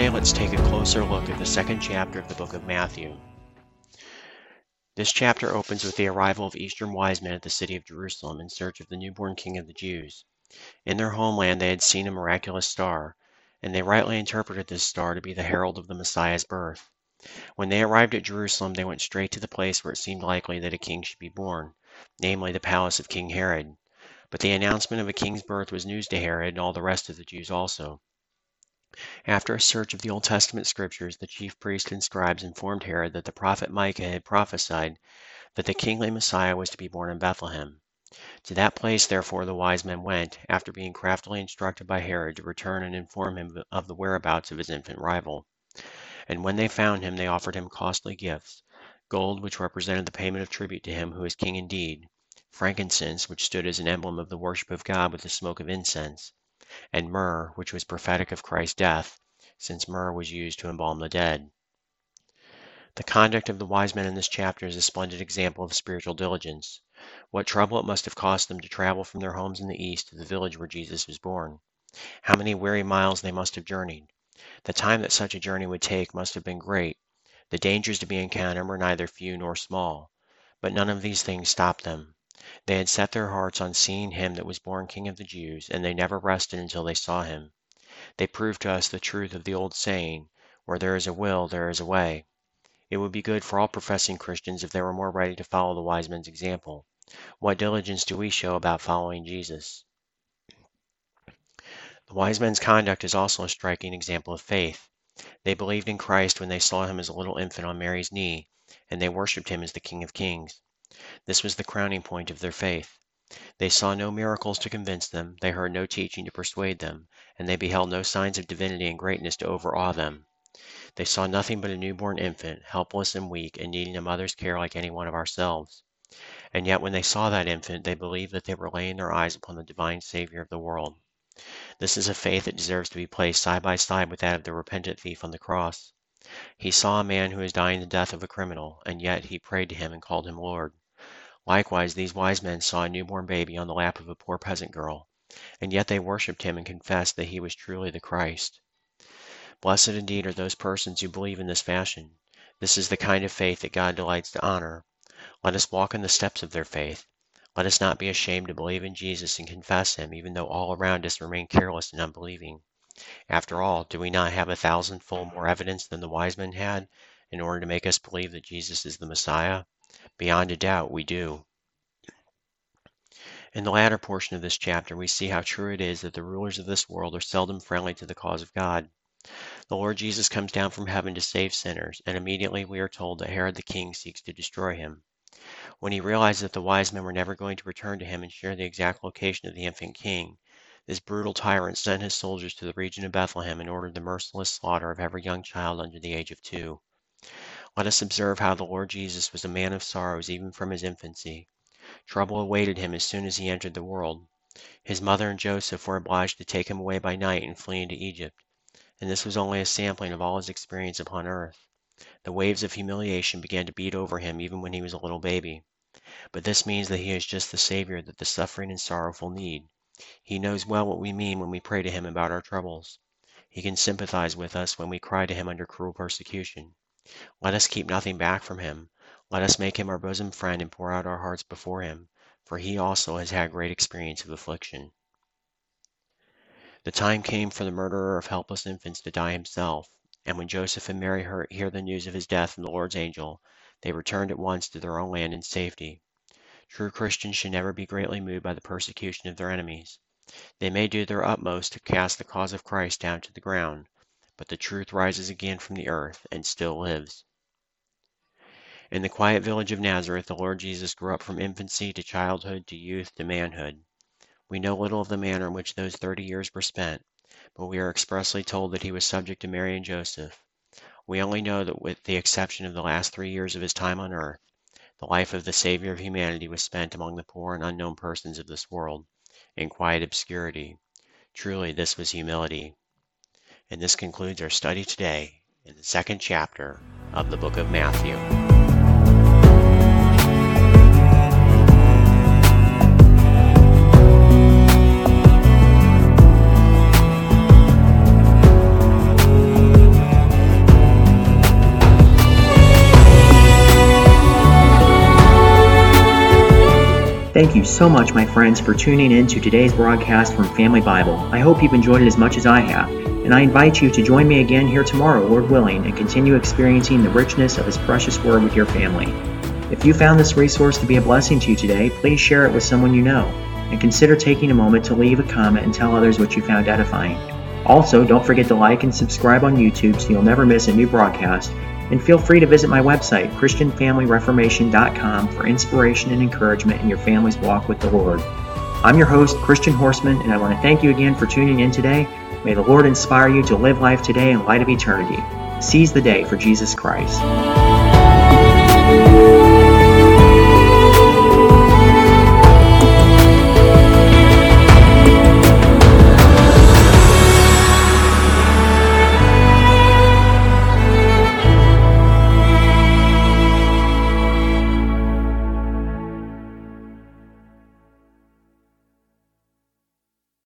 Today, let's take a closer look at the second chapter of the book of Matthew. This chapter opens with the arrival of Eastern wise men at the city of Jerusalem in search of the newborn king of the Jews. In their homeland, they had seen a miraculous star, and they rightly interpreted this star to be the herald of the Messiah's birth. When they arrived at Jerusalem, they went straight to the place where it seemed likely that a king should be born, namely the palace of King Herod. But the announcement of a king's birth was news to Herod and all the rest of the Jews also. After a search of the Old Testament scriptures, the chief priests and scribes informed Herod that the prophet Micah had prophesied that the kingly Messiah was to be born in Bethlehem. To that place, therefore, the wise men went, after being craftily instructed by Herod to return and inform him of the whereabouts of his infant rival. And when they found him, they offered him costly gifts gold, which represented the payment of tribute to him who is king indeed, frankincense, which stood as an emblem of the worship of God with the smoke of incense and myrrh, which was prophetic of Christ's death, since myrrh was used to embalm the dead. The conduct of the wise men in this chapter is a splendid example of spiritual diligence. What trouble it must have cost them to travel from their homes in the East to the village where Jesus was born. How many weary miles they must have journeyed. The time that such a journey would take must have been great. The dangers to be encountered were neither few nor small. But none of these things stopped them. They had set their hearts on seeing him that was born King of the Jews, and they never rested until they saw him. They proved to us the truth of the old saying, Where there is a will, there is a way. It would be good for all professing Christians if they were more ready to follow the wise men's example. What diligence do we show about following Jesus? The wise men's conduct is also a striking example of faith. They believed in Christ when they saw him as a little infant on Mary's knee, and they worshipped him as the King of Kings. This was the crowning point of their faith. They saw no miracles to convince them, they heard no teaching to persuade them, and they beheld no signs of divinity and greatness to overawe them. They saw nothing but a newborn infant, helpless and weak, and needing a mother's care like any one of ourselves. And yet when they saw that infant, they believed that they were laying their eyes upon the divine Savior of the world. This is a faith that deserves to be placed side by side with that of the repentant thief on the cross. He saw a man who was dying the death of a criminal, and yet he prayed to him and called him Lord. Likewise these wise men saw a newborn baby on the lap of a poor peasant girl, and yet they worshipped him and confessed that he was truly the Christ. Blessed indeed are those persons who believe in this fashion. This is the kind of faith that God delights to honor. Let us walk in the steps of their faith. Let us not be ashamed to believe in Jesus and confess him, even though all around us remain careless and unbelieving. After all, do we not have a thousandfold more evidence than the wise men had in order to make us believe that Jesus is the Messiah? Beyond a doubt, we do. In the latter portion of this chapter, we see how true it is that the rulers of this world are seldom friendly to the cause of God. The Lord Jesus comes down from heaven to save sinners, and immediately we are told that Herod the king seeks to destroy him. When he realized that the wise men were never going to return to him and share the exact location of the infant king, this brutal tyrant sent his soldiers to the region of Bethlehem and ordered the merciless slaughter of every young child under the age of two. Let us observe how the Lord Jesus was a man of sorrows even from his infancy. Trouble awaited him as soon as he entered the world. His mother and Joseph were obliged to take him away by night and flee into Egypt. And this was only a sampling of all his experience upon earth. The waves of humiliation began to beat over him even when he was a little baby. But this means that he is just the Savior that the suffering and sorrowful need. He knows well what we mean when we pray to him about our troubles. He can sympathize with us when we cry to him under cruel persecution. Let us keep nothing back from him. Let us make him our bosom friend and pour out our hearts before him, for he also has had great experience of affliction. The time came for the murderer of helpless infants to die himself, and when Joseph and Mary hear the news of his death from the Lord's angel, they returned at once to their own land in safety. True Christians should never be greatly moved by the persecution of their enemies. They may do their utmost to cast the cause of Christ down to the ground, but the truth rises again from the earth and still lives. In the quiet village of Nazareth, the Lord Jesus grew up from infancy to childhood to youth to manhood. We know little of the manner in which those thirty years were spent, but we are expressly told that he was subject to Mary and Joseph. We only know that with the exception of the last three years of his time on earth, the life of the Savior of humanity was spent among the poor and unknown persons of this world, in quiet obscurity. Truly, this was humility. And this concludes our study today in the second chapter of the book of Matthew. Thank you so much, my friends, for tuning in to today's broadcast from Family Bible. I hope you've enjoyed it as much as I have, and I invite you to join me again here tomorrow, Lord willing, and continue experiencing the richness of His precious Word with your family. If you found this resource to be a blessing to you today, please share it with someone you know, and consider taking a moment to leave a comment and tell others what you found edifying. Also, don't forget to like and subscribe on YouTube so you'll never miss a new broadcast and feel free to visit my website, ChristianFamilyReformation.com, for inspiration and encouragement in your family's walk with the Lord. I'm your host, Christian Horstmann, and I want to thank you again for tuning in today. May the Lord inspire you to live life today in light of eternity. Seize the day for Jesus Christ.